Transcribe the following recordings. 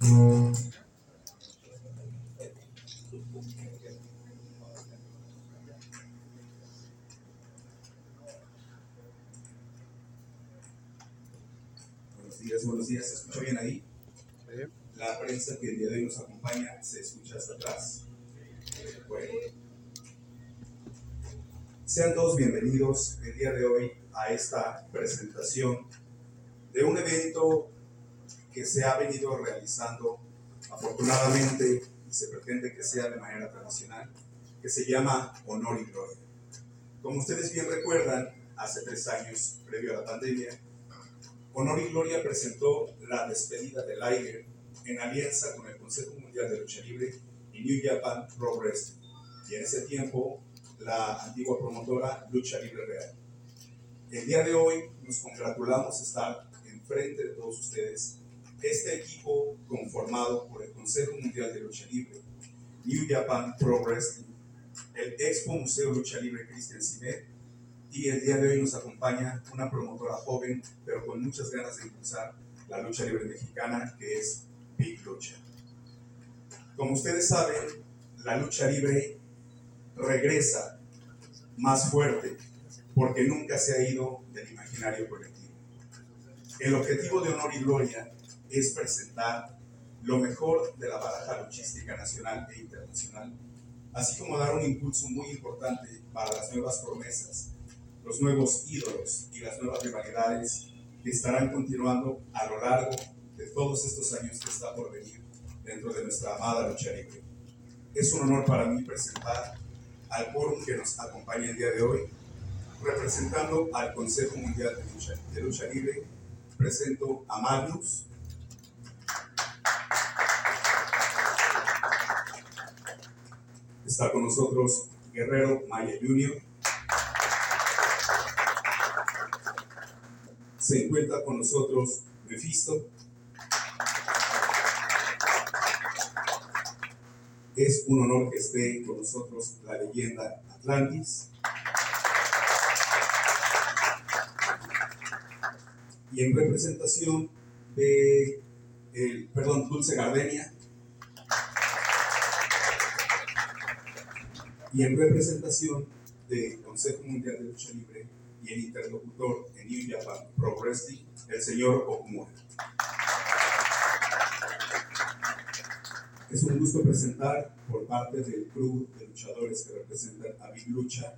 Buenos días, buenos días. ¿Se escucha bien ahí? La prensa que el día de hoy nos acompaña se escucha hasta atrás. Bueno. Sean todos bienvenidos el día de hoy a esta presentación de un evento se ha venido realizando afortunadamente y se pretende que sea de manera tradicional, que se llama Honor y Gloria. Como ustedes bien recuerdan, hace tres años, previo a la pandemia, Honor y Gloria presentó la despedida del aire en alianza con el Consejo Mundial de Lucha Libre y New Japan Pro Wrestling, y en ese tiempo la antigua promotora Lucha Libre Real. El día de hoy nos congratulamos estar enfrente de todos ustedes este equipo conformado por el Consejo Mundial de Lucha Libre, New Japan Pro Wrestling, el Expo Museo Lucha Libre Christian Simet y el día de hoy nos acompaña una promotora joven, pero con muchas ganas de impulsar la lucha libre mexicana, que es Big Lucha. Como ustedes saben, la lucha libre regresa más fuerte porque nunca se ha ido del imaginario colectivo. El objetivo de Honor y Gloria es presentar lo mejor de la baraja luchística nacional e internacional, así como dar un impulso muy importante para las nuevas promesas los nuevos ídolos y las nuevas rivalidades que estarán continuando a lo largo de todos estos años que está por venir dentro de nuestra amada lucha libre. Es un honor para mí presentar al quórum que nos acompaña el día de hoy, representando al Consejo Mundial de Lucha, de lucha Libre, presento a Magnus. Está con nosotros Guerrero Maya Jr. se encuentra con nosotros Mephisto. Es un honor que esté con nosotros la leyenda Atlantis. Y en representación de, el, perdón, Dulce Gardenia. Y en representación del Consejo Mundial de Lucha Libre y el interlocutor en New Japan Pro Wrestling, el señor Okumura. Es un gusto presentar por parte del club de luchadores que representan a Big Lucha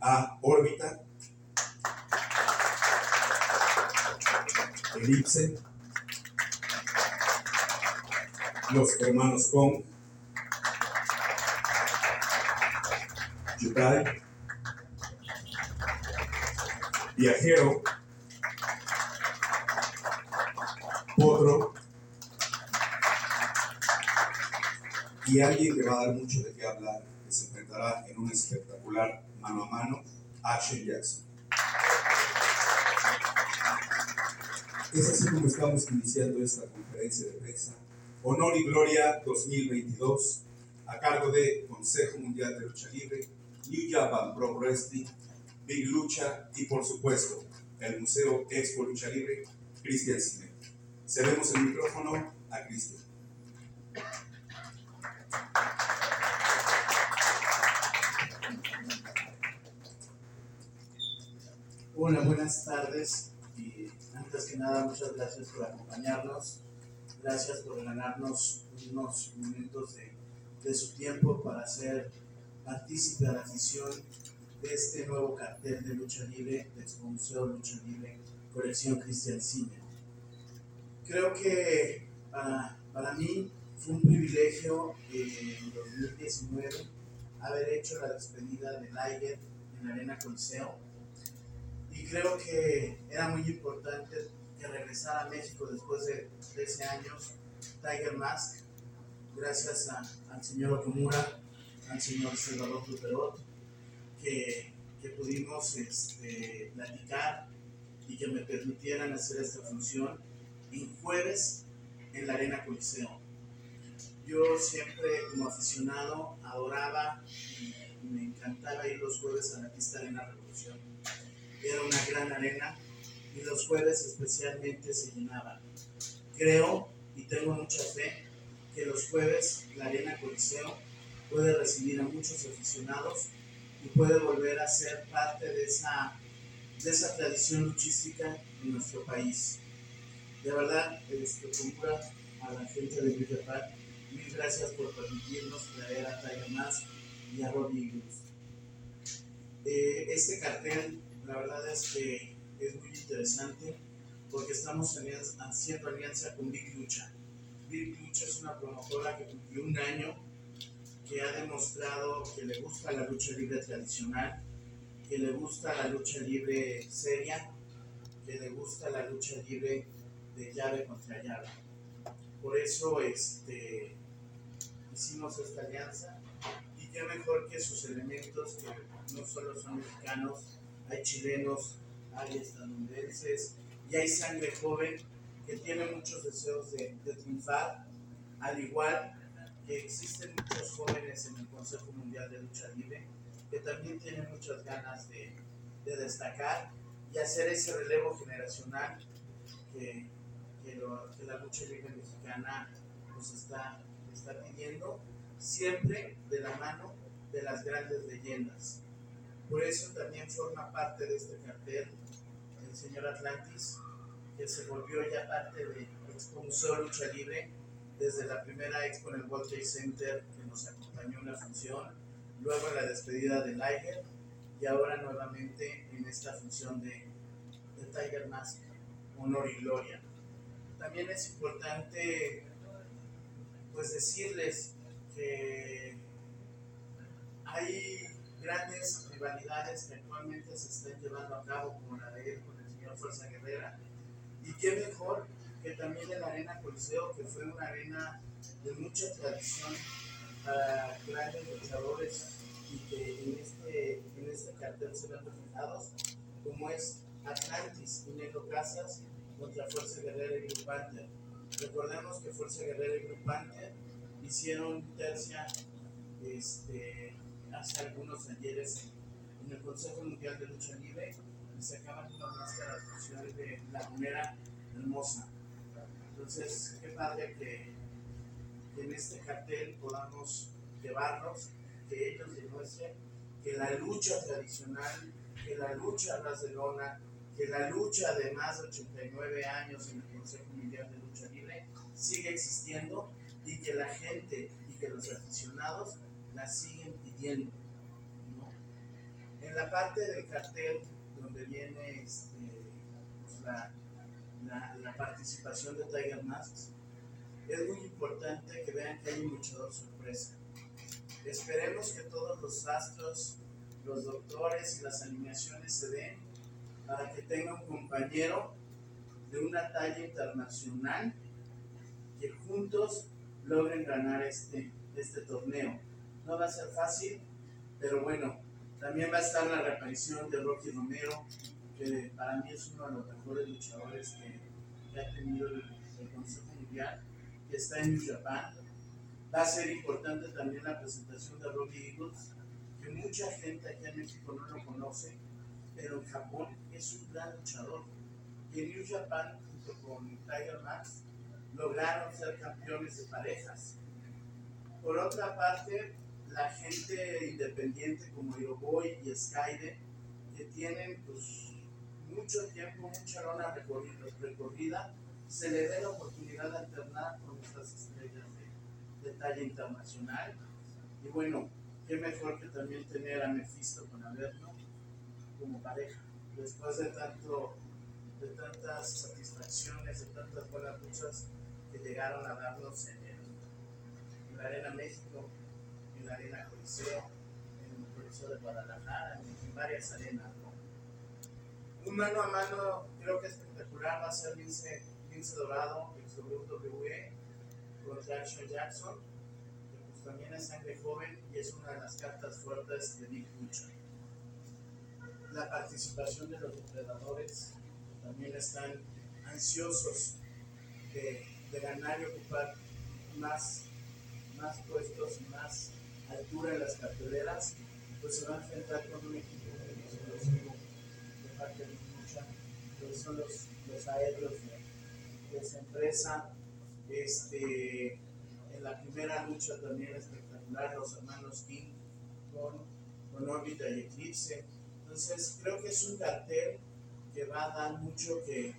a Órbita, Elipse, los hermanos Kong, Viajero, otro, y alguien que va a dar mucho de qué hablar, que se enfrentará en un espectacular mano a mano, Action Jackson. Es así como estamos iniciando esta conferencia de prensa. Honor y Gloria 2022, a cargo de Consejo Mundial de Lucha Libre, New Japan Pro Wrestling, Big Lucha y por supuesto el Museo Expo Lucha Libre, Cristian Cine. Cedemos el micrófono a Cristian. Hola, buenas tardes y antes que nada muchas gracias por acompañarnos, gracias por ganarnos unos momentos de, su tiempo para ser partícipe a la afición de este nuevo cartel de lucha libre, de Expo Museo Lucha Libre, colección Cristian Cine. Creo que para, para mí fue un privilegio en 2019 haber hecho la despedida de Liger en la Arena Coliseo y creo que era muy importante que regresara a México después de 13 años Tiger Mask, gracias a, al señor Okumura, al señor Salvador Luperot, que, que pudimos este, platicar y que me permitieran hacer esta función en jueves en la Arena Coliseo. Yo siempre como aficionado adoraba y me encantaba ir los jueves a la pista Arena Revolución. Era una gran arena y los jueves especialmente se llenaban. Creo y tengo mucha fe que los jueves la Arena Coliseo puede recibir a muchos aficionados y puede volver a ser parte de esa, de esa tradición luchística en nuestro país. De verdad, este, compra a la gente de Japan, mil gracias por permitirnos traer a Tiger Mask y a Eagles. Eh, este cartel, la verdad es que es muy interesante porque estamos haciendo alianza con Big Lucha. Big Lucha es una promotora que cumplió un año, que ha demostrado que le gusta la lucha libre tradicional, que le gusta la lucha libre seria, que le gusta la lucha libre de llave contra llave. Por eso este, hicimos esta alianza y qué mejor que sus elementos que no solo son mexicanos, hay chilenos, hay estadounidenses y hay sangre joven que tiene muchos deseos de, triunfar, al igual que existen muchos jóvenes en el Consejo Mundial de Lucha Libre que también tienen muchas ganas de, de destacar y hacer ese relevo generacional que, que, la lucha libre mexicana nos está, está pidiendo, siempre de la mano de las grandes leyendas. Por eso también forma parte de este cartel el señor Atlantis, que se volvió ya parte de Expo Museo Lucha Libre desde la primera expo en el World Trade Center que nos acompañó en la función, luego en la despedida de Liger y ahora nuevamente en esta función de, de Tiger Mask, Honor y Gloria. También es importante pues decirles que hay grandes rivalidades que actualmente se están llevando a cabo, como la de él con el señor Fuerza Guerrera. Y qué mejor también en la Arena Coliseo, que fue una arena de mucha tradición para grandes luchadores y que en este, en este cartel se ven reflejados, como es Atlantis y Negro Casas contra Fuerza Guerrera y Blue Panther. Recordemos que Fuerza Guerrera y Blue Panther hicieron tercia este, hace algunos ayeres en, el Consejo Mundial de Lucha Libre y sacaban unas máscaras funcionales de la primera hermosa. Entonces, qué padre que, en este cartel podamos llevarnos, que ellos demuestren que la lucha tradicional, que la lucha lona, que la lucha de más de 89 años en el Consejo Mundial de Lucha Libre sigue existiendo y que la gente y que los aficionados la siguen pidiendo. En la parte del cartel donde viene este, pues, la, la, participación de Tiger Masks, es muy importante que vean que hay un luchador sorpresa. Esperemos que todos los astros, los doctores y las alineaciones se den para que tenga un compañero de una talla internacional que juntos logren ganar este, este torneo. No va a ser fácil, pero bueno, también va a estar la reaparición de Rocky Romero, para mí es uno de los mejores luchadores que, ha tenido el, Consejo Mundial, que está en New Japan. Va a ser importante también la presentación de Rocky Eagles, que mucha gente aquí en México no lo conoce, pero en Japón es un gran luchador. Y en New Japan, junto con Tiger Max, lograron ser campeones de parejas. Por otra parte, la gente independiente como Yoboy y Skyde, que tienen pues, mucho tiempo, mucha lona recorrida, se le dé la oportunidad de alternar con estas estrellas de, talla internacional. Y bueno, qué mejor que también tener a Mephisto con Averno como pareja, después de, tanto, de tantas satisfacciones, de tantas buenas luchas que llegaron a darnos en, la Arena México, en la Arena Coliseo, en el Coliseo de Guadalajara, en, varias arenas. Un mano a mano creo que espectacular va a ser Lince, Dorado, ex WWE, contra Action Jackson, que pues también es sangre joven y es una de las cartas fuertes de Big Lucha. La participación de los depredadores también están ansiosos de, de ganar y ocupar más, más puestos y más altura en las carteleras, pues se va a enfrentar con un equipo de parte que son los, los aéreos de, esa empresa. Este, en la primera lucha también espectacular, los hermanos King con, con órbita y eclipse. Entonces creo que es un cartel que va a dar mucho que,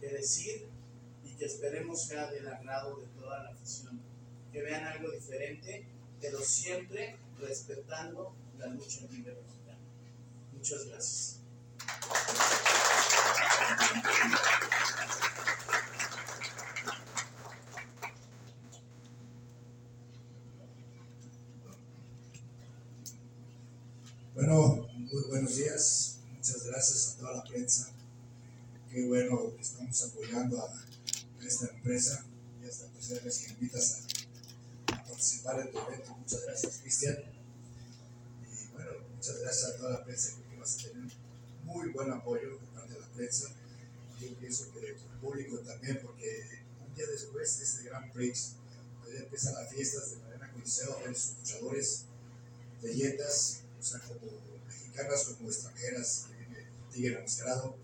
que decir y esperemos sea del agrado de toda la afición. Que vean algo diferente, pero siempre respetando la lucha libre mexicana. Muchas gracias. Bueno, muy buenos días. Muchas gracias a toda la prensa. Qué bueno que estamos apoyando a, esta empresa. Y la tercera vez que invitas a, a, participar en tu evento. Muchas gracias, Cristian. Y bueno, muchas gracias a toda la prensa. Creo que vas a tener muy buen apoyo de parte de la prensa. Yo pienso que el público también, porque un día después de este Gran Prix, pues empiezan las fiestas de Marina Coliseo, ver sus luchadores, leyendas o sea, como mexicanas como extranjeras, que viene Tigre Enmascarado.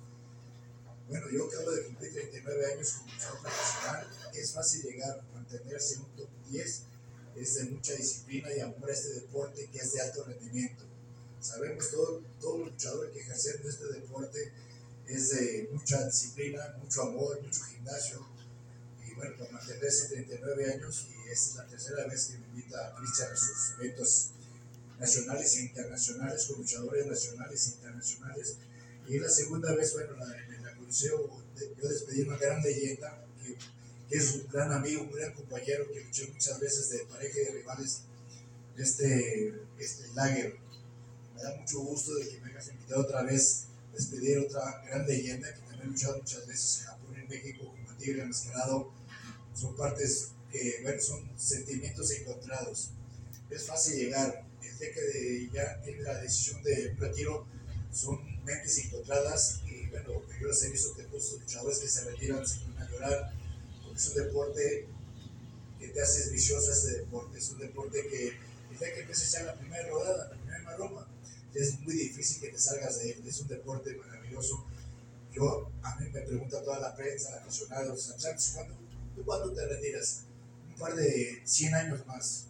Bueno, yo acabo de cumplir 39 años como luchador profesional. Es fácil llegar, mantenerse en un top 10. Es de mucha disciplina y amor a este deporte que es de alto rendimiento. Sabemos todo, todo luchador que ejercemos este deporte es de mucha disciplina, mucho amor, mucho gimnasio. Y bueno, por mantenerse 39 años, y es la tercera vez que me invita a Cristian a sus eventos nacionales e internacionales, con luchadores nacionales e internacionales. Y la segunda vez, bueno, en la Coliseo, yo despedí una gran leyenda, que, que, es un gran amigo, un gran compañero, que luché muchas veces de pareja de rivales, este, este Lager. Me da mucho gusto de que me hayas invitado otra vez despedir otra gran leyenda, que también he luchado muchas veces en Japón, en México, como Tigre Enmascarado. Son partes que, bueno, son sentimientos encontrados. Es fácil llegar, que ya tiene la decisión de retiro son mentes encontradas y bueno, yo les he que todos los luchadores que se retiran se ponen a llorar porque es un deporte que te haces vicioso este deporte, es un deporte que día que empieces ya la primera rodada, la primera maroma, es muy difícil que te salgas de él, es un deporte maravilloso. Yo, a mí me pregunta toda la prensa, aficionados, ¿cuándo, ¿cuándo te retiras? Un par de 100 años más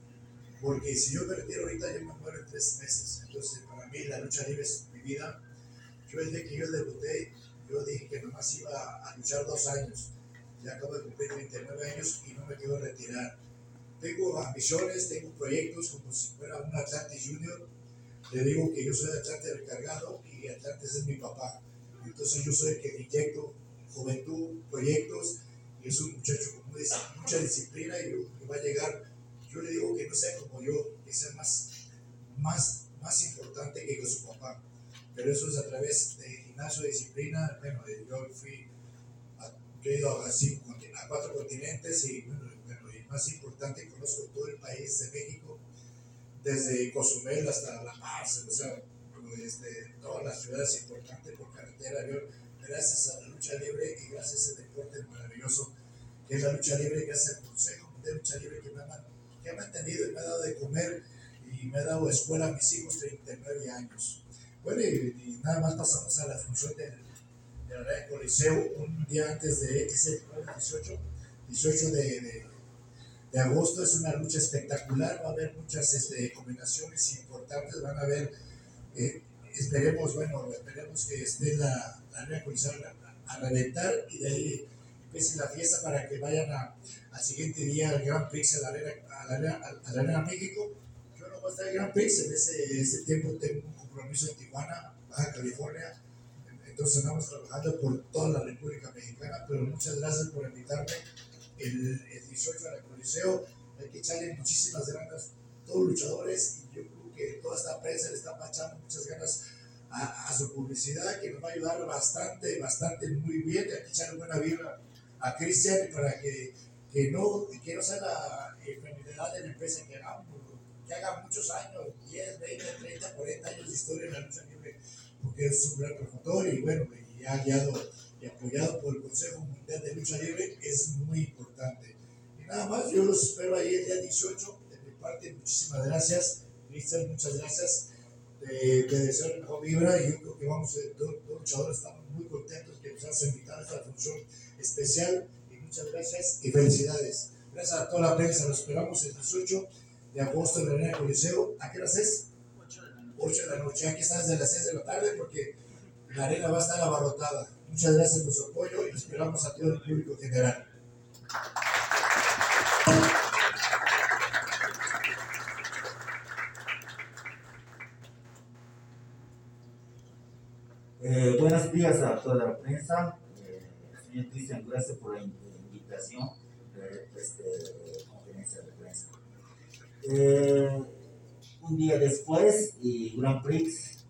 porque si yo me retiro ahorita, yo me muero en tres meses. Entonces, para mí, la lucha libre es mi vida. Yo, día que yo debuté, yo dije que nomás iba a luchar dos años. Ya acabo de cumplir 39 años y no me quiero retirar. Tengo ambiciones, tengo proyectos como si fuera un Atlantis Junior. Le digo que yo soy Atlantis recargado y Atlantis es mi papá. Entonces, yo soy el que inyecto juventud, proyectos. Y es un muchacho con mucha disciplina y va a llegar yo le digo que no sea como yo, que sea más, más, más importante que su papá. Pero eso es a través de gimnasio, de disciplina. Bueno, yo fui, a, yo he ido a, a cuatro continentes y, bueno, y más importante, conozco todo el país de México, desde Cozumel hasta La Paz, o sea, desde todas las ciudades importantes por carretera. Yo, gracias a la lucha libre y gracias a ese deporte maravilloso que es la lucha libre, gracias al Consejo de Lucha Libre que me ha que ha mantenido y me ha dado de comer y me ha dado escuela a mis hijos 39 años. Bueno, y, nada más pasamos a la función del, del Coliseo un día antes de ese 18, 18 de, de, agosto. Es una lucha espectacular, va a haber muchas este, combinaciones importantes, van a haber, eh, esperemos, bueno, esperemos que esté la, la Coliseo a, a reventar y de ahí empiece la fiesta para que vayan al siguiente día al Gran Prix a la Arena, a la arena, a la arena México. Yo no voy a estar en Gran Prix, en ese, ese tiempo tengo un compromiso en Tijuana, Baja California. Entonces andamos trabajando por toda la República Mexicana, pero muchas gracias por invitarme el, el 18 al Coliseo. Hay que echarle muchísimas ganas, todos los luchadores, y yo creo que toda esta prensa le está echando muchas ganas a, a, su publicidad, que nos va a ayudar bastante, bastante, muy bien. Hay que echarle buena vida a Cristian para que, que, no, que no sea la enfermedad de la empresa que haga, que haga muchos años, 10, 20, 30, 40 años de historia en la lucha libre, porque es un gran promotor y bueno, y ha guiado y apoyado por el Consejo Mundial de Lucha Libre, es muy importante. Y nada más, yo los espero ahí el día 18, de mi parte, muchísimas gracias, Cristian, muchas gracias. Te, deseo la mejor vibra y yo creo que vamos, todos los luchadores estamos muy contentos que nos has invitado a esta función especial y muchas gracias y felicidades. Gracias a toda la prensa, nos esperamos el 18 de agosto en la Arena Coliseo. ¿A qué horas es? 8 de la noche. Aquí están desde las 6 de la tarde porque la arena va a estar abarrotada. Muchas gracias por su apoyo y esperamos a todo el público general. Eh, buenos días a toda la prensa. Eh, señor Cristian, gracias por la invitación de esta conferencia de prensa. Eh, un día después, y Grand Prix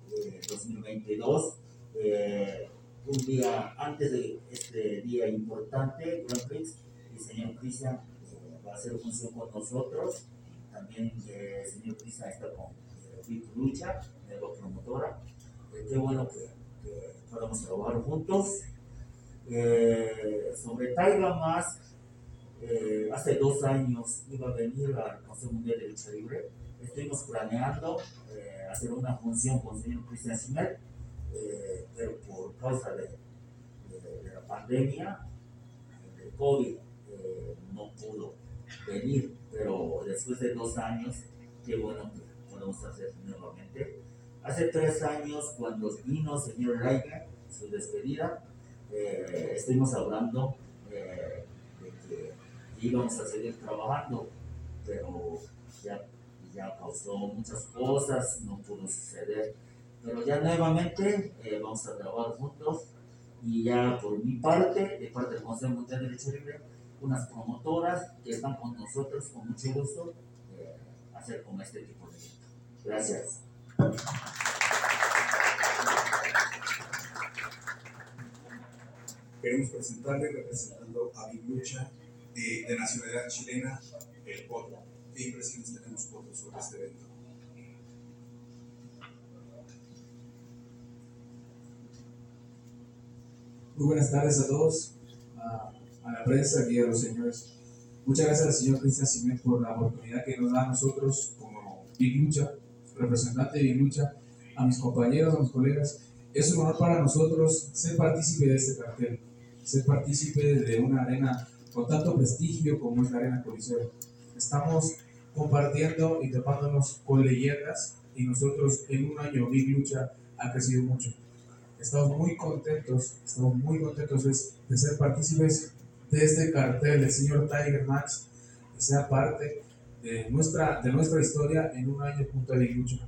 2022, eh, un día antes de este día importante, Grand Prix, el señor Cristian va a hacer función con nosotros. También el señor Cristian está con Vic Lucha, de la promotora. qué bueno que podamos trabajar juntos. Eh, sobre Mask, eh, hace dos años iba a venir al Consejo Mundial de Lucha Libre. Estuvimos planeando eh, hacer una función con el señor Cristian Pero por causa de, la pandemia, de COVID, no pudo venir. Pero después de dos años, qué bueno que podemos hacer nuevamente. Hace tres años, cuando vino el señor Reiner, su despedida, eh, estuvimos hablando eh, de que íbamos a seguir trabajando, pero ya, ya causó muchas cosas, no pudo suceder. Pero ya nuevamente eh, vamos a trabajar juntos y ya por mi parte, de parte del Consejo Mundial de Derecho Libre, unas promotoras que están con nosotros con mucho gusto hacer con este tipo de evento. Gracias. Queremos presentarle, representando a Lucha de, de nacionalidad chilena, el Potro. ¿Qué impresiones tenemos, sobre este evento? Muy buenas tardes a todos, a, a la prensa y a los señores. Muchas gracias al señor Cristian Simet por la oportunidad que nos da a nosotros como Big Lucha, representante de Big Lucha, a mis compañeros, a mis colegas. Es un honor para nosotros ser partícipe de este cartel ser partícipe de una arena con tanto prestigio como es la Arena Coliseo. Estamos compartiendo y topándonos con leyendas y nosotros en un año Big Lucha ha crecido mucho. Estamos muy contentos, estamos muy contentos de, ser partícipes de este cartel del señor Tiger Max, que sea parte de nuestra, de nuestra historia en un año a Big Lucha.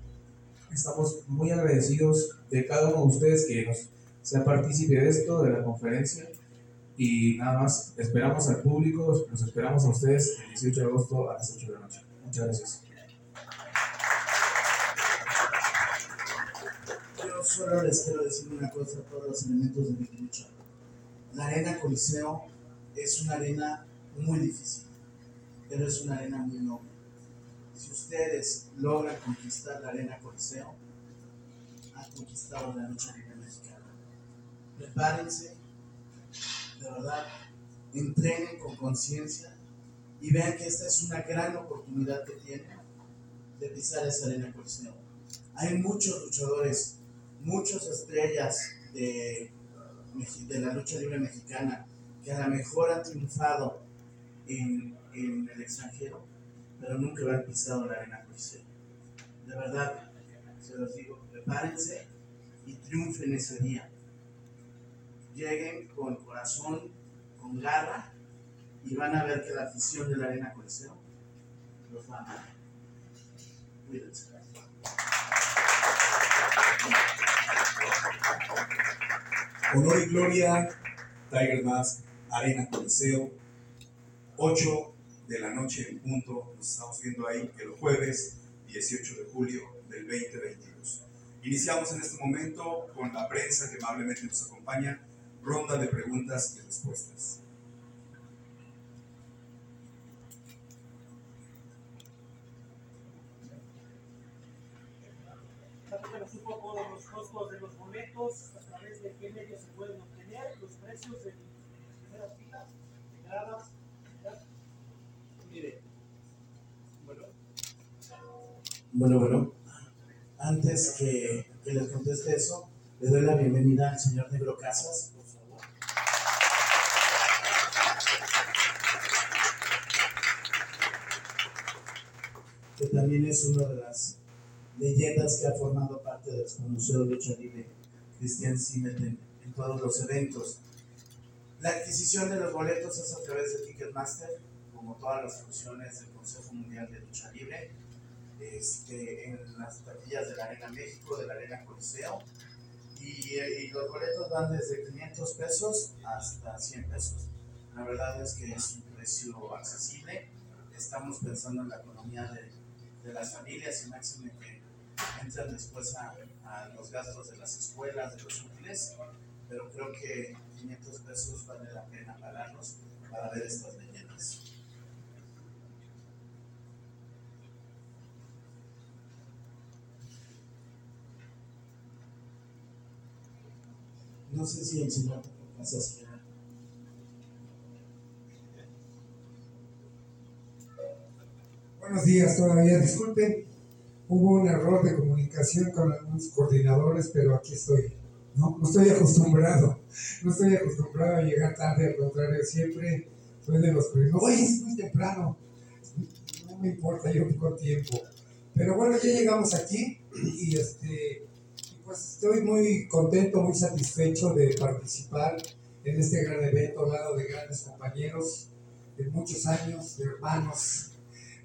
Estamos muy agradecidos de cada uno de ustedes que nos sea partícipe de esto, de la conferencia, y nada más, esperamos al público, los esperamos a ustedes el 18 de agosto a las 8 de la noche. Muchas gracias. Yo solo les quiero decir una cosa a todos los elementos de mi lucha. La arena Coliseo es una arena muy difícil, pero es una arena muy noble. Si ustedes logran conquistar la arena Coliseo, han conquistado la lucha libre mexicana. Prepárense de verdad, entrenen con conciencia y vean que esta es una gran oportunidad que tienen de pisar esa arena coliseo. Hay muchos luchadores, muchas estrellas de, de la lucha libre mexicana que a lo mejor han triunfado en, en el extranjero, pero nunca han pisado la arena coliseo. De verdad, se los digo, prepárense y triunfen ese día lleguen con corazón, con garra, y van a ver que la afición de la Arena Coliseo los va a amar. Cuídense. Honor y gloria, Tiger Mask, Arena Coliseo, 8 de la noche en punto. Nos estamos viendo ahí el jueves 18 de julio del 2022. Iniciamos en este momento con la prensa que amablemente nos acompaña ronda de preguntas y respuestas. A través de qué medios se pueden obtener, los precios de primeras filas, de gradas. Mire, bueno, bueno, bueno, antes que, que les conteste eso, le doy la bienvenida al señor Negro Casas, que también es una de las leyendas que ha formado parte del Museo de Lucha Libre, Cristian Simet, en, todos los eventos. La adquisición de los boletos es a través de Ticketmaster, como todas las funciones del Consejo Mundial de Lucha Libre, este, en las taquillas de la Arena México, de la Arena Coliseo. Y, y los boletos van desde 500 pesos hasta 100 pesos. La verdad es que es un precio accesible. Estamos pensando en la economía de, de las familias y máximo que entran después a, los gastos de las escuelas, de los útiles, pero creo que 500 pesos vale la pena pagarlos para ver estas leyendas. No sé si el señor Casas quiera. Buenos días todavía, disculpen, hubo un error de comunicación con algunos coordinadores, pero aquí estoy. No, no estoy acostumbrado, no estoy acostumbrado a llegar tarde, al contrario, siempre soy de los primeros. Oye, es muy temprano, no me importa, yo con tiempo. Pero bueno, ya llegamos aquí y este, pues estoy muy contento, muy satisfecho de participar en este gran evento al lado de grandes compañeros de muchos años, de hermanos,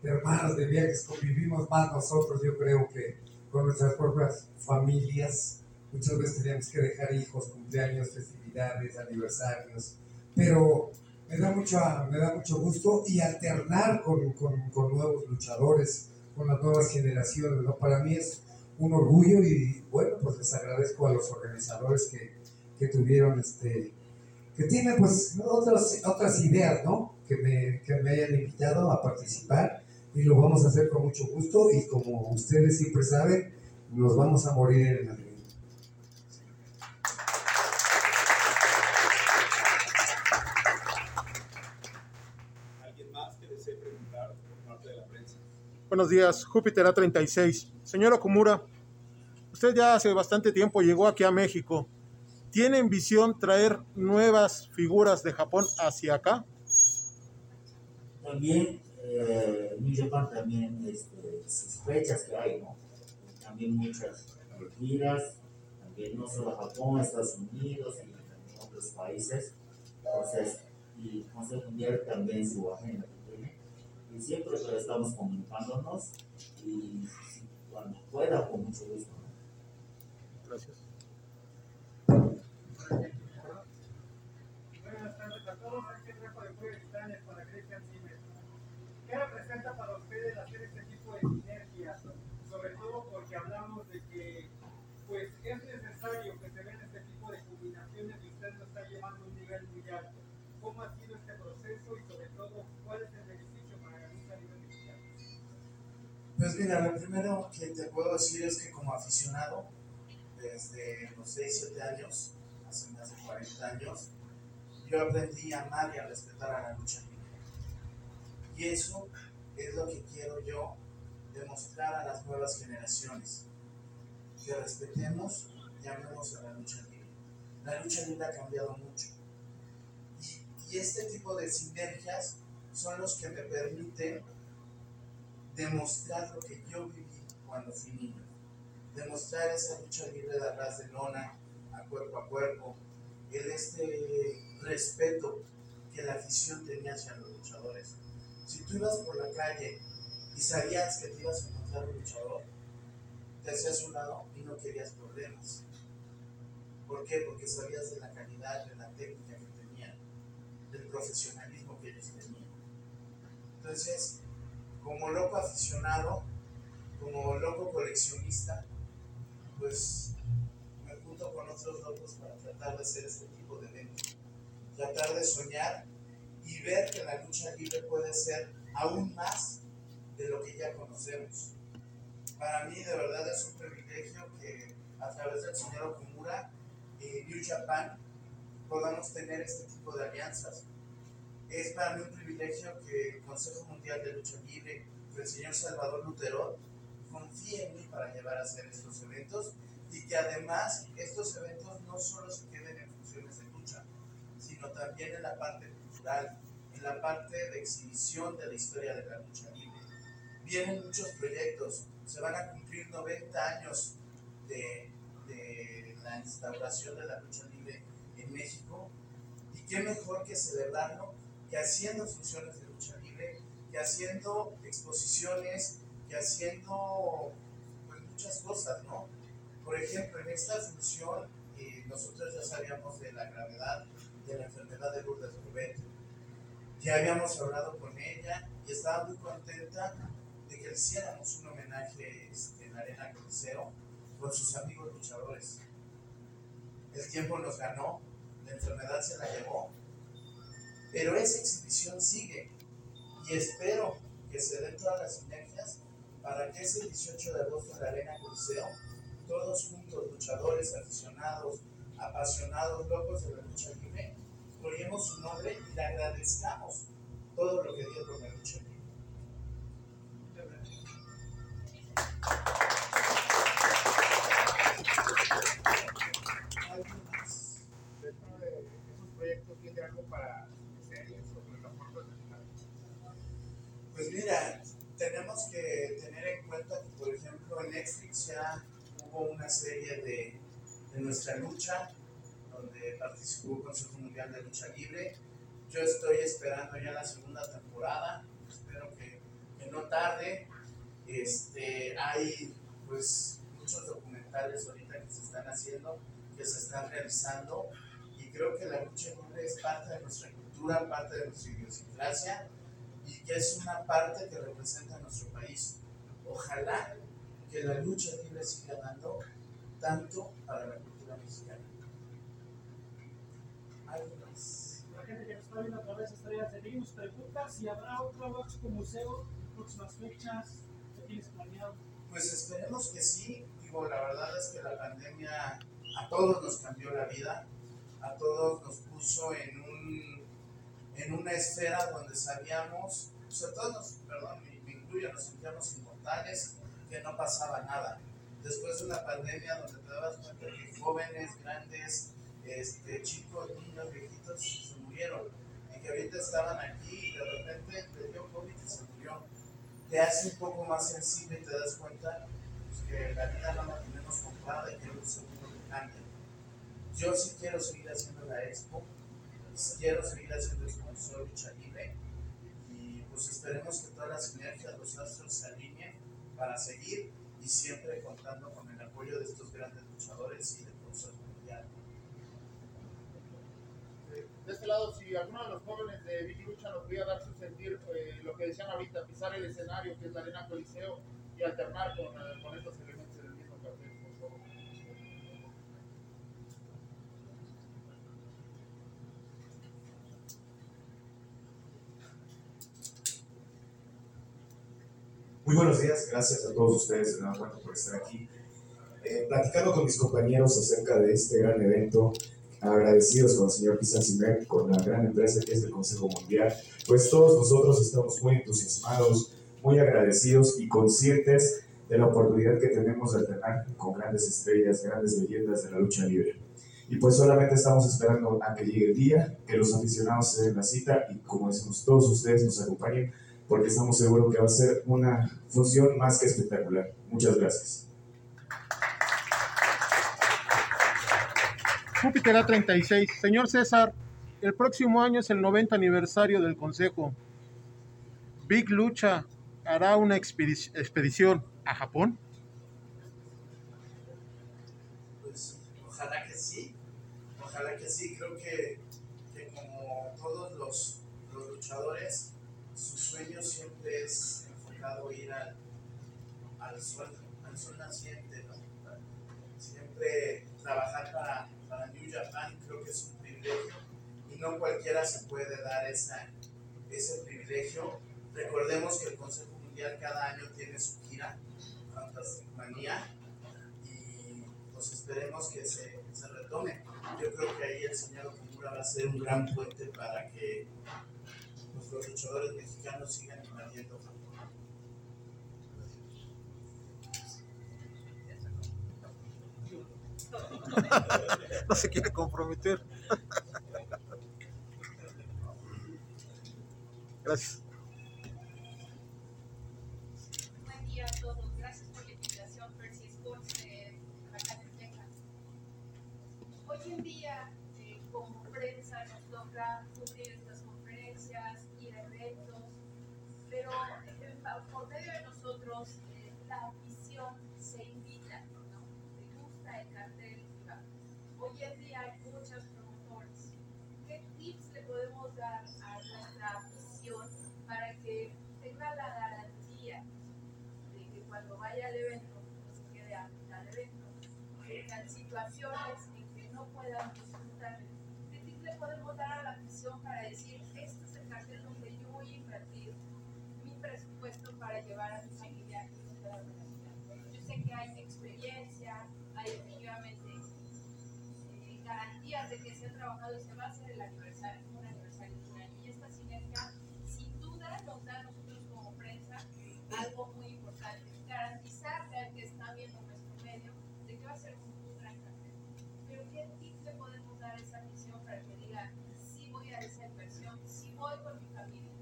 hermanos de viajes, convivimos más nosotros, yo creo que con nuestras propias familias. Muchas veces teníamos que dejar hijos, cumpleaños, festividades, aniversarios, pero me da mucho, me da mucho gusto y alternar con, con, con nuevos luchadores, con las nuevas generaciones. ¿no? Para mí es un orgullo y bueno, pues les agradezco a los organizadores que, que tuvieron este, que tienen pues otras, otras ideas, ¿no? Que me, que me hayan invitado a participar y lo vamos a hacer con mucho gusto y como ustedes siempre saben, nos vamos a morir en el ring. ¿Alguien más que desee preguntar por parte de la prensa? Buenos días, Júpiter A36. Señor Okumura, usted ya hace bastante tiempo llegó aquí a México. ¿Tiene en visión traer nuevas figuras de Japón hacia acá? También eh, Japan también este, sus fechas que hay, ¿no? También muchas giras, también no solo Japón, Estados Unidos y también otros países. Entonces, y Consejo Mundial también su agenda que. Y siempre estamos comunicándonos y cuando pueda, con mucho gusto. Pues mira, lo primero que te puedo decir es que como aficionado, desde los 6, 7 años, hace más de 40 años, yo aprendí a amar y a respetar a la lucha libre. Y eso es lo que quiero yo demostrar a las nuevas generaciones. Que respetemos y amemos a la lucha libre. La lucha libre ha cambiado mucho. Y, y este tipo de sinergias son los que me permiten demostrar lo que yo viví cuando fui niño. Demostrar esa lucha libre de arras de lona, a cuerpo a cuerpo, el este respeto que la afición tenía hacia los luchadores. Si tú ibas por la calle y sabías que te ibas a encontrar un luchador, te hacías un lado y no querías problemas. ¿Por qué? Porque sabías de la calidad, de la técnica que tenían, del profesionalismo que ellos tenían. Entonces, como loco aficionado, como loco coleccionista, pues me junto con otros locos para tratar de hacer este tipo de eventos. Tratar de soñar y ver que la lucha libre puede ser aún más de lo que ya conocemos. Para mí de verdad es un privilegio que a través del señor Okumura y New Japan podamos tener este tipo de alianzas. Es para mí un privilegio que el Consejo Mundial de Lucha Libre, el señor Salvador Lutero, confíe en mí para llevar a hacer estos eventos y que además estos eventos no solo se queden en funciones de lucha, sino también en la parte cultural, en la parte de exhibición de la historia de la lucha libre. Vienen muchos proyectos, se van a cumplir 90 años de, de la instauración de la lucha libre en México y qué mejor que celebrarlo que haciendo funciones de lucha libre, que haciendo exposiciones, que haciendo pues, muchas cosas, ¿no? Por ejemplo, en esta función eh, nosotros ya sabíamos de la gravedad de la enfermedad de Lourdes Rubén. Ya habíamos hablado con ella y estaba muy contenta de que le hiciéramos un homenaje este, en Arena Coliseo con sus amigos luchadores. El tiempo nos ganó, la enfermedad se la llevó, pero esa exhibición sigue y espero que se den todas las sinergias para que ese 18 de agosto en la Arena Coliseo, todos juntos, luchadores, aficionados, apasionados, locos de la lucha libre, ponemos su nombre y le agradezcamos todo lo que dio por serie de, de nuestra lucha, donde participó el Consejo Mundial de Lucha Libre. Yo estoy esperando ya la segunda temporada, espero que, que no tarde. Este, hay pues muchos documentales ahorita que se están haciendo, que se están realizando, y creo que la lucha libre es parte de nuestra cultura, parte de nuestra idiosincrasia, y que es una parte que representa a nuestro país. Ojalá que la lucha libre siga dando tanto para la cultura mexicana. ¿Algo más? La gente que nos está viendo a través de Estrellas de Vigo nos pregunta si habrá otro Expo Museo, próximas fechas, ¿qué tienes planeado? Pues esperemos que sí. Digo, la verdad es que la pandemia a todos nos cambió la vida, a todos nos puso en un en una esfera donde sabíamos, sobre todo nos, perdón, me, me incluyo, nos sentíamos inmortales, que no pasaba nada. Después de una pandemia donde te dabas cuenta que jóvenes, grandes, este, chicos, niños, viejitos se murieron y que ahorita estaban aquí y de repente le dio COVID y se murió. Te hace un poco más sensible y te das cuenta pues, que la vida no la tenemos comprada y que un segundo que cambia. Yo sí quiero seguir haciendo la expo, quiero seguir haciendo sponsor lucha libre y pues esperemos que todas las sinergias, los astros se alineen para seguir y siempre contando con el apoyo de estos grandes luchadores y del Consejo Mundial. De este lado, si alguno de los jóvenes de Vicky Lucha nos pudiera dar su sentir, eh, lo que decían ahorita, pisar el escenario que es la Arena Coliseo y alternar con, eh, con estos elementos en el mismo cartel, por favor. Muy buenos días, gracias a todos ustedes de cuenta por estar aquí. Eh, platicando con mis compañeros acerca de este gran evento, agradecidos con el señor Pizan con la gran empresa que es el Consejo Mundial, pues todos nosotros estamos muy entusiasmados, muy agradecidos y conscientes de la oportunidad que tenemos de alternar con grandes estrellas, grandes leyendas de la lucha libre. Y pues solamente estamos esperando a que llegue el día, que los aficionados se den la cita y como decimos, todos ustedes nos acompañen porque estamos seguros que va a ser una función más que espectacular. Muchas gracias. Júpiter A36. Señor César, el próximo año es el 90 aniversario del Consejo. Big Lucha hará una expedi- expedición a Japón. Pues ojalá que sí, ojalá que sí, al, sol, naciente. Siempre trabajar para, para New Japan creo que es un privilegio y no cualquiera se puede dar esa, ese privilegio. Recordemos que el Consejo Mundial cada año tiene su gira, Fantastic Manía, y pues esperemos que se, se retome. Yo creo que ahí el señor Okumura va a ser un gran puente para que pues, los luchadores mexicanos sigan invadiendo Japón. No se quiere comprometer. Gracias. Buen día a todos. Gracias por la invitación, Sports, eh, acá en Texas. Hoy en día, de que se ha trabajado y se va a hacer el aniversario, un aniversario de un año. Y esta sinergia, sin duda, nos da a nosotros como prensa algo muy importante. Garantizarle al que está viendo nuestro medio de que va a ser un, un gran cartel. Pero ¿qué tips le podemos dar a esa misión para que diga, sí voy a esa inversión, sí voy con mi familia?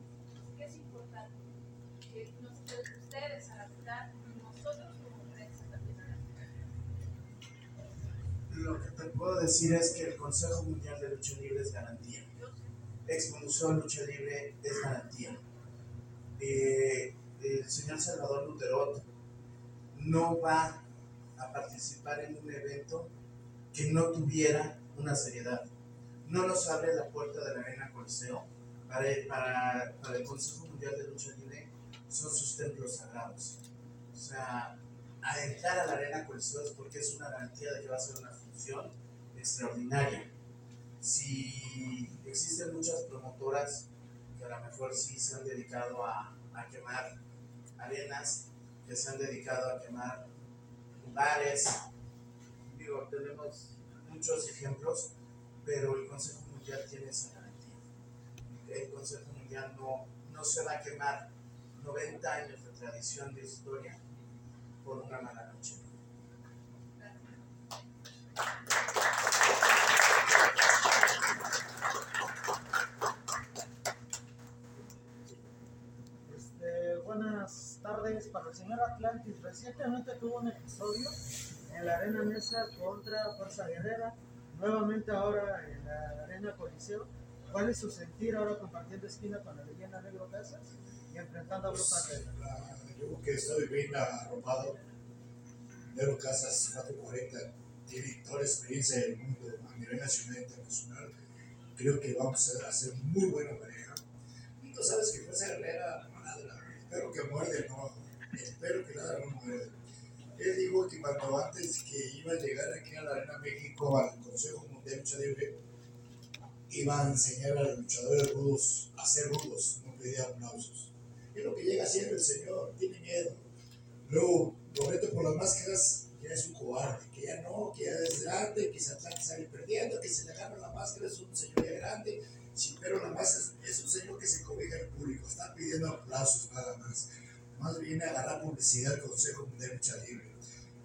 ¿Qué es importante? Que nos- ustedes a la puedo decir es que el Consejo Mundial de Lucha Libre es garantía. Expo Museo Lucha Libre es garantía. Eh, el señor Salvador Luterot no va a participar en un evento que no tuviera una seriedad. No nos abre la puerta de la Arena Coliseo. Para, para, para el Consejo Mundial de Lucha Libre son sus templos sagrados. O sea, a entrar a la Arena Coliseo es porque es una garantía de que va a ser una extraordinaria. Si existen muchas promotoras que a lo mejor sí se han dedicado a, a quemar arenas, que se han dedicado a quemar lugares, digo, tenemos muchos ejemplos, pero el Consejo Mundial tiene esa garantía. El Consejo Mundial no, no se va a quemar 90 años de tradición de historia por una mala noche. Este, el señor Atlantis. Recientemente tuvo un episodio en la Arena Mesa contra Fuerza Guerrera, nuevamente ahora en la Arena Coliseo. ¿Cuál es su sentir ahora compartiendo esquina con la leyenda Negro Casas y enfrentando a Bruja Pues, la- yo creo que estoy bien arropado. Nero Casas 440 tiene toda la experiencia del mundo a nivel nacional e internacional. Creo que vamos a hacer muy buena pareja. Y tú sabes que Fuerza Herrera no ladra. Espero que muerde, no. Espero que no muerde. Él dijo que cuando antes que iba a llegar aquí a la Arena México al Consejo Mundial de Lucha Libre, iba a enseñar a los luchadores rudos a ser rudos, no pedía aplausos. Es lo que llega haciendo el Señor, tiene miedo. Luego, lo reto por las máscaras, ya es un cobarde, que ya no, que ya es grande, que Satán sale perdiendo, que se le agarra la máscara, es un señor ya grande, pero la máscara es, es un señor que se cobija al público, está pidiendo aplausos nada más. Más viene agarrar publicidad al Consejo Mundial de Lucha Libre.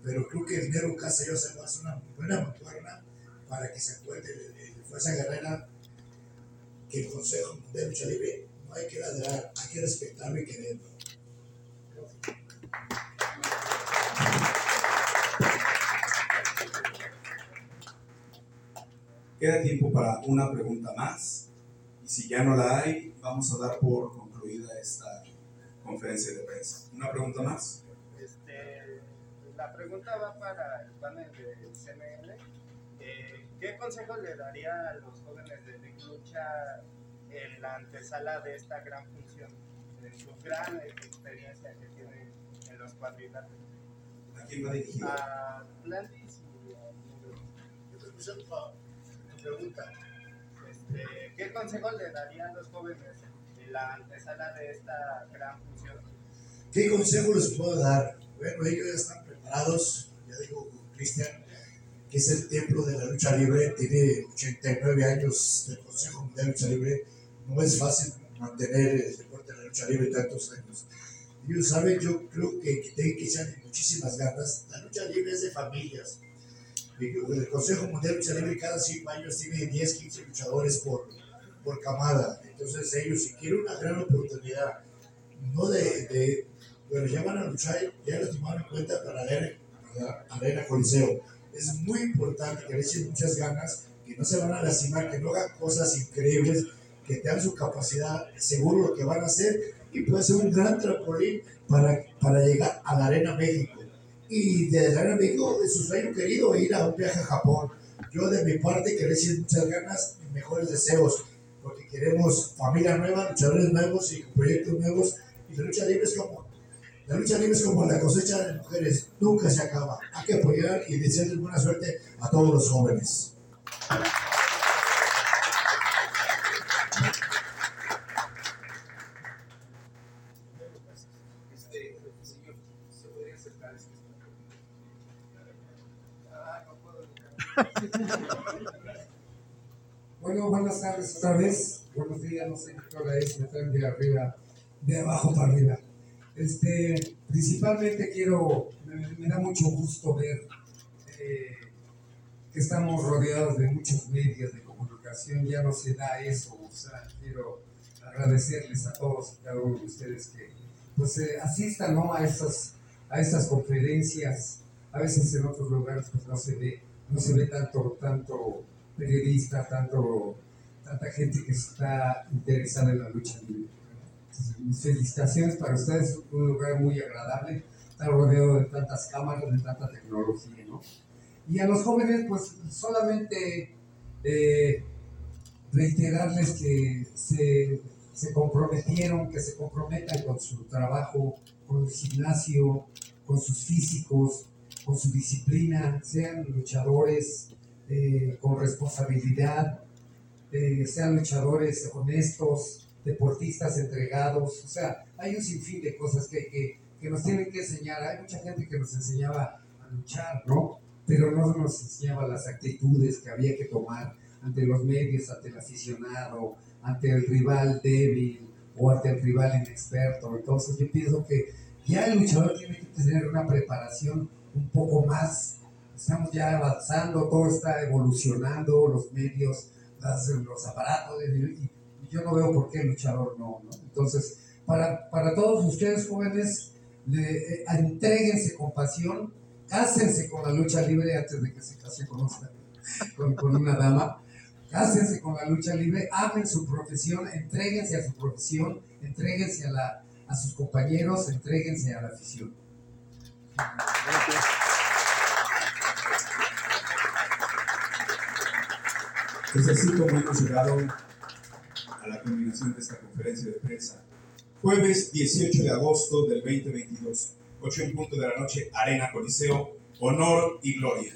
Pero creo que el Nero Casa yo se va a hacer una buena mancuerna para que se el, el Fuerza Guerrera que el Consejo Mundial de Lucha Libre no hay que ladrar, hay que respetarlo y quererlo. Queda tiempo para una pregunta más. Y si ya no la hay, vamos a dar por concluida esta conferencia de prensa. ¿Una pregunta más? Este, la pregunta va para el panel de CML. Eh, ¿Qué consejo le daría a los jóvenes de Big Lucha en la antesala de esta gran función? En su gran experiencia que tienen en los cuadriláteros. ¿A quién va dirigido? A Atlantis y a tu, pregunta. Este, ¿Qué consejo le darían a los jóvenes en la antesala de esta gran función? ¿Qué consejo les puedo dar? Bueno, ellos ya están preparados, ya dijo Cristian, que es el templo de la lucha libre, tiene 89 años del Consejo Mundial de Lucha Libre, no es fácil mantener el deporte de la lucha libre tantos años. Ellos saben, yo creo que, tienen que echarle muchísimas ganas. La lucha libre es de familias. El Consejo Mundial de Lucha Libre cada 5 años tiene 10, 15 luchadores por, por camada. Entonces ellos, si quieren una gran oportunidad, no de, de bueno, ya van a luchar, ya lo tomaron en cuenta para la Arena Coliseo. Es muy importante que le echen muchas ganas, que no se van a lastimar, que no hagan cosas increíbles, que tengan su capacidad, seguro lo que van a hacer y puede ser un gran trampolín para, para llegar a la Arena México. Y de la Arena México es su sueño querido ir a un viaje a Japón. Yo de mi parte quería decir muchas ganas y mejores deseos, queremos familia nueva, luchadores nuevos y proyectos nuevos. Y la lucha libre es como, la lucha libre es como la cosecha de mujeres, nunca se acaba. Hay que apoyar y desearles buena suerte a todos los jóvenes. Este, señor, ¿se podría acercar este Bueno, buenas tardes otra vez. Buenos días, no sé qué hora es, me traen de arriba, de abajo para arriba. Este, principalmente quiero, me, da mucho gusto ver eh, que estamos rodeados de muchos medios de comunicación, ya no se da eso, o sea, quiero agradecerles a todos y cada uno de ustedes que pues eh, asistan ¿no? a estas a estas conferencias, a veces en otros lugares pues no se ve, no se ve tanto, tanto periodista, tanto, tanta gente que está interesada en la lucha libre. Mis felicitaciones para ustedes, es un lugar muy agradable, estar rodeado de tantas cámaras, de tanta tecnología, ¿no? Y a los jóvenes, pues solamente eh, reiterarles que se, se comprometieron, que se comprometan con su trabajo, con el gimnasio, con sus físicos, con su disciplina, sean luchadores eh, con responsabilidad, sean luchadores honestos, deportistas entregados, o sea, hay un sinfín de cosas que, que, que nos tienen que enseñar. Hay mucha gente que nos enseñaba a luchar, ¿no? Pero no nos enseñaba las actitudes que había que tomar ante los medios, ante el aficionado, ante el rival débil o ante el rival inexperto. Entonces yo pienso que ya el luchador tiene que tener una preparación un poco más. Estamos ya avanzando, todo está evolucionando, los medios, las- los aparatos, y, yo no veo por qué el luchador no. Entonces, para, para todos ustedes jóvenes, eh, entréguense con pasión, cásense con la lucha libre antes de que se case con, una dama. Cásense con la lucha libre, amen su profesión, entréguense a su profesión, entréguense a, la, a sus compañeros, entréguense a la afición. Es como hemos llegado a la culminación de esta conferencia de prensa. Jueves 18 de agosto del 2022, 8 en punto de la noche, Arena Coliseo, honor y gloria.